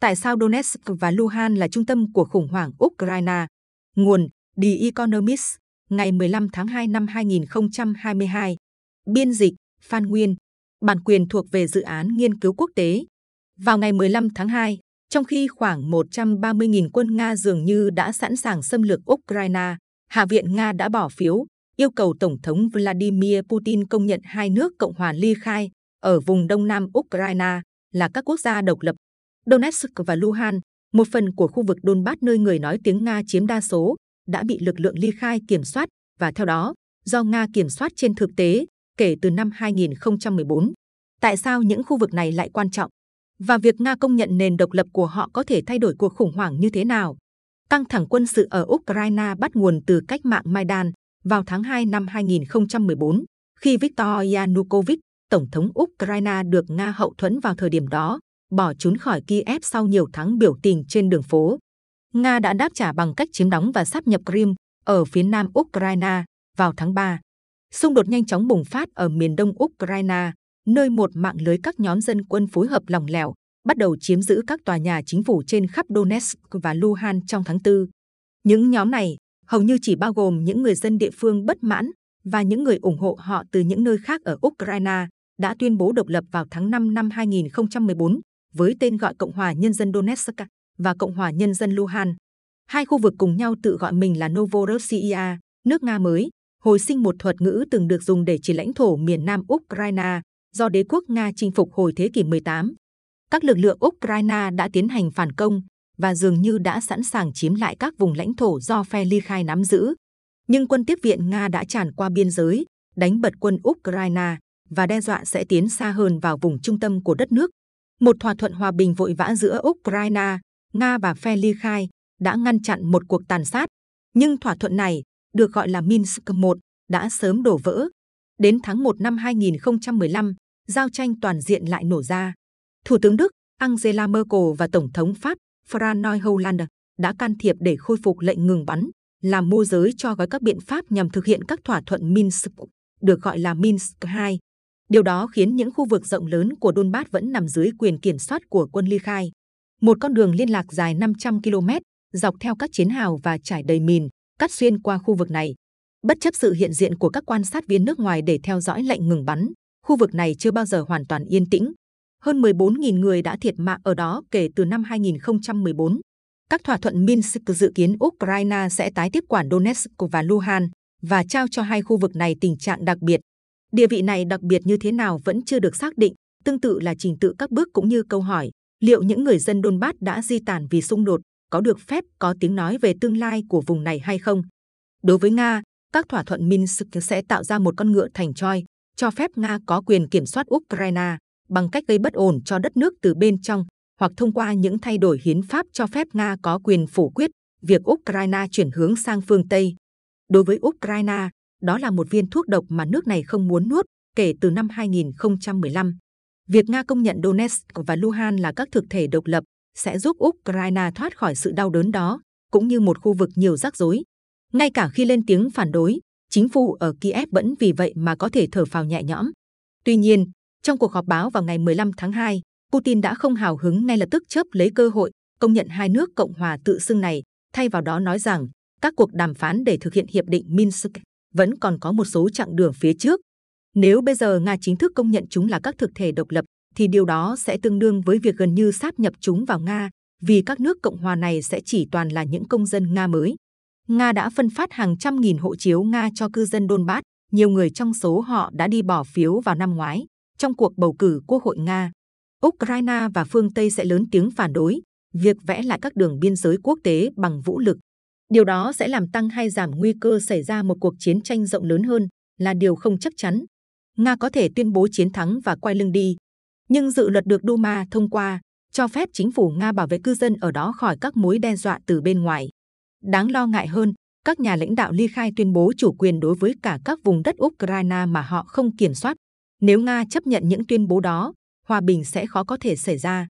Tại sao Donetsk và Luhansk là trung tâm của khủng hoảng Ukraine? Nguồn The Economist, ngày 15 tháng 2 năm 2022. Biên dịch Phan Nguyên. Bản quyền thuộc về dự án nghiên cứu quốc tế. Vào ngày 15 tháng 2, trong khi khoảng 130.000 quân Nga dường như đã sẵn sàng xâm lược Ukraine, Hạ viện Nga đã bỏ phiếu yêu cầu Tổng thống Vladimir Putin công nhận hai nước Cộng hòa ly khai ở vùng đông nam Ukraine là các quốc gia độc lập. Donetsk và Luhansk, một phần của khu vực Donbass nơi người nói tiếng Nga chiếm đa số, đã bị lực lượng ly khai kiểm soát và theo đó, do Nga kiểm soát trên thực tế kể từ năm 2014. Tại sao những khu vực này lại quan trọng? Và việc Nga công nhận nền độc lập của họ có thể thay đổi cuộc khủng hoảng như thế nào? Căng thẳng quân sự ở Ukraine bắt nguồn từ cách mạng Maidan vào tháng 2 năm 2014, khi Viktor Yanukovych, Tổng thống Ukraine được Nga hậu thuẫn vào thời điểm đó, bỏ trốn khỏi Kiev sau nhiều tháng biểu tình trên đường phố. Nga đã đáp trả bằng cách chiếm đóng và sáp nhập Crimea ở phía nam Ukraine vào tháng 3. Xung đột nhanh chóng bùng phát ở miền đông Ukraine, nơi một mạng lưới các nhóm dân quân phối hợp lỏng lẻo bắt đầu chiếm giữ các tòa nhà chính phủ trên khắp Donetsk và Luhansk trong tháng 4. Những nhóm này hầu như chỉ bao gồm những người dân địa phương bất mãn và những người ủng hộ họ từ những nơi khác ở Ukraine đã tuyên bố độc lập vào tháng 5 năm 2014 với tên gọi Cộng hòa Nhân dân Donetsk và Cộng hòa Nhân dân Luhansk. Hai khu vực cùng nhau tự gọi mình là Novorossiya, nước Nga mới, hồi sinh một thuật ngữ từng được dùng để chỉ lãnh thổ miền nam Ukraine do đế quốc Nga chinh phục hồi thế kỷ 18. Các lực lượng Ukraine đã tiến hành phản công và dường như đã sẵn sàng chiếm lại các vùng lãnh thổ do phe ly khai nắm giữ. Nhưng quân tiếp viện Nga đã tràn qua biên giới, đánh bật quân Ukraine và đe dọa sẽ tiến xa hơn vào vùng trung tâm của đất nước. Một thỏa thuận hòa bình vội vã giữa Ukraine, Nga và phe ly khai đã ngăn chặn một cuộc tàn sát. Nhưng thỏa thuận này, được gọi là Minsk 1, đã sớm đổ vỡ. Đến tháng 1 năm 2015, giao tranh toàn diện lại nổ ra. Thủ tướng Đức Angela Merkel và Tổng thống Pháp François Hollande đã can thiệp để khôi phục lệnh ngừng bắn, làm môi giới cho gói các biện pháp nhằm thực hiện các thỏa thuận Minsk, được gọi là Minsk II. Điều đó khiến những khu vực rộng lớn của Donbass vẫn nằm dưới quyền kiểm soát của quân ly khai. Một con đường liên lạc dài 500 km, dọc theo các chiến hào và trải đầy mìn, cắt xuyên qua khu vực này. Bất chấp sự hiện diện của các quan sát viên nước ngoài để theo dõi lệnh ngừng bắn, khu vực này chưa bao giờ hoàn toàn yên tĩnh. Hơn 14.000 người đã thiệt mạng ở đó kể từ năm 2014. Các thỏa thuận Minsk dự kiến Ukraine sẽ tái tiếp quản Donetsk và Luhansk và trao cho hai khu vực này tình trạng đặc biệt. Địa vị này đặc biệt như thế nào vẫn chưa được xác định, tương tự là trình tự các bước cũng như câu hỏi liệu những người dân Donbass đã di tản vì xung đột có được phép có tiếng nói về tương lai của vùng này hay không. Đối với Nga, các thỏa thuận Minsk sẽ tạo ra một con ngựa thành troi, cho phép Nga có quyền kiểm soát Ukraine bằng cách gây bất ổn cho đất nước từ bên trong hoặc thông qua những thay đổi hiến pháp cho phép Nga có quyền phủ quyết việc Ukraine chuyển hướng sang phương Tây. Đối với Ukraine, đó là một viên thuốc độc mà nước này không muốn nuốt kể từ năm 2015. Việc Nga công nhận Donetsk và Luhansk là các thực thể độc lập sẽ giúp Ukraine thoát khỏi sự đau đớn đó, cũng như một khu vực nhiều rắc rối. Ngay cả khi lên tiếng phản đối, chính phủ ở Kiev vẫn vì vậy mà có thể thở phào nhẹ nhõm. Tuy nhiên, trong cuộc họp báo vào ngày 15 tháng 2, Putin đã không hào hứng ngay lập tức chớp lấy cơ hội công nhận hai nước Cộng hòa tự xưng này, thay vào đó nói rằng các cuộc đàm phán để thực hiện hiệp định Minsk vẫn còn có một số chặng đường phía trước. Nếu bây giờ Nga chính thức công nhận chúng là các thực thể độc lập, thì điều đó sẽ tương đương với việc gần như sáp nhập chúng vào Nga, vì các nước Cộng hòa này sẽ chỉ toàn là những công dân Nga mới. Nga đã phân phát hàng trăm nghìn hộ chiếu Nga cho cư dân Donbass, nhiều người trong số họ đã đi bỏ phiếu vào năm ngoái trong cuộc bầu cử Quốc hội Nga. Ukraine và phương Tây sẽ lớn tiếng phản đối việc vẽ lại các đường biên giới quốc tế bằng vũ lực. Điều đó sẽ làm tăng hay giảm nguy cơ xảy ra một cuộc chiến tranh rộng lớn hơn là điều không chắc chắn. Nga có thể tuyên bố chiến thắng và quay lưng đi, nhưng dự luật được Duma thông qua cho phép chính phủ Nga bảo vệ cư dân ở đó khỏi các mối đe dọa từ bên ngoài. Đáng lo ngại hơn, các nhà lãnh đạo ly khai tuyên bố chủ quyền đối với cả các vùng đất Ukraine mà họ không kiểm soát. Nếu Nga chấp nhận những tuyên bố đó, hòa bình sẽ khó có thể xảy ra.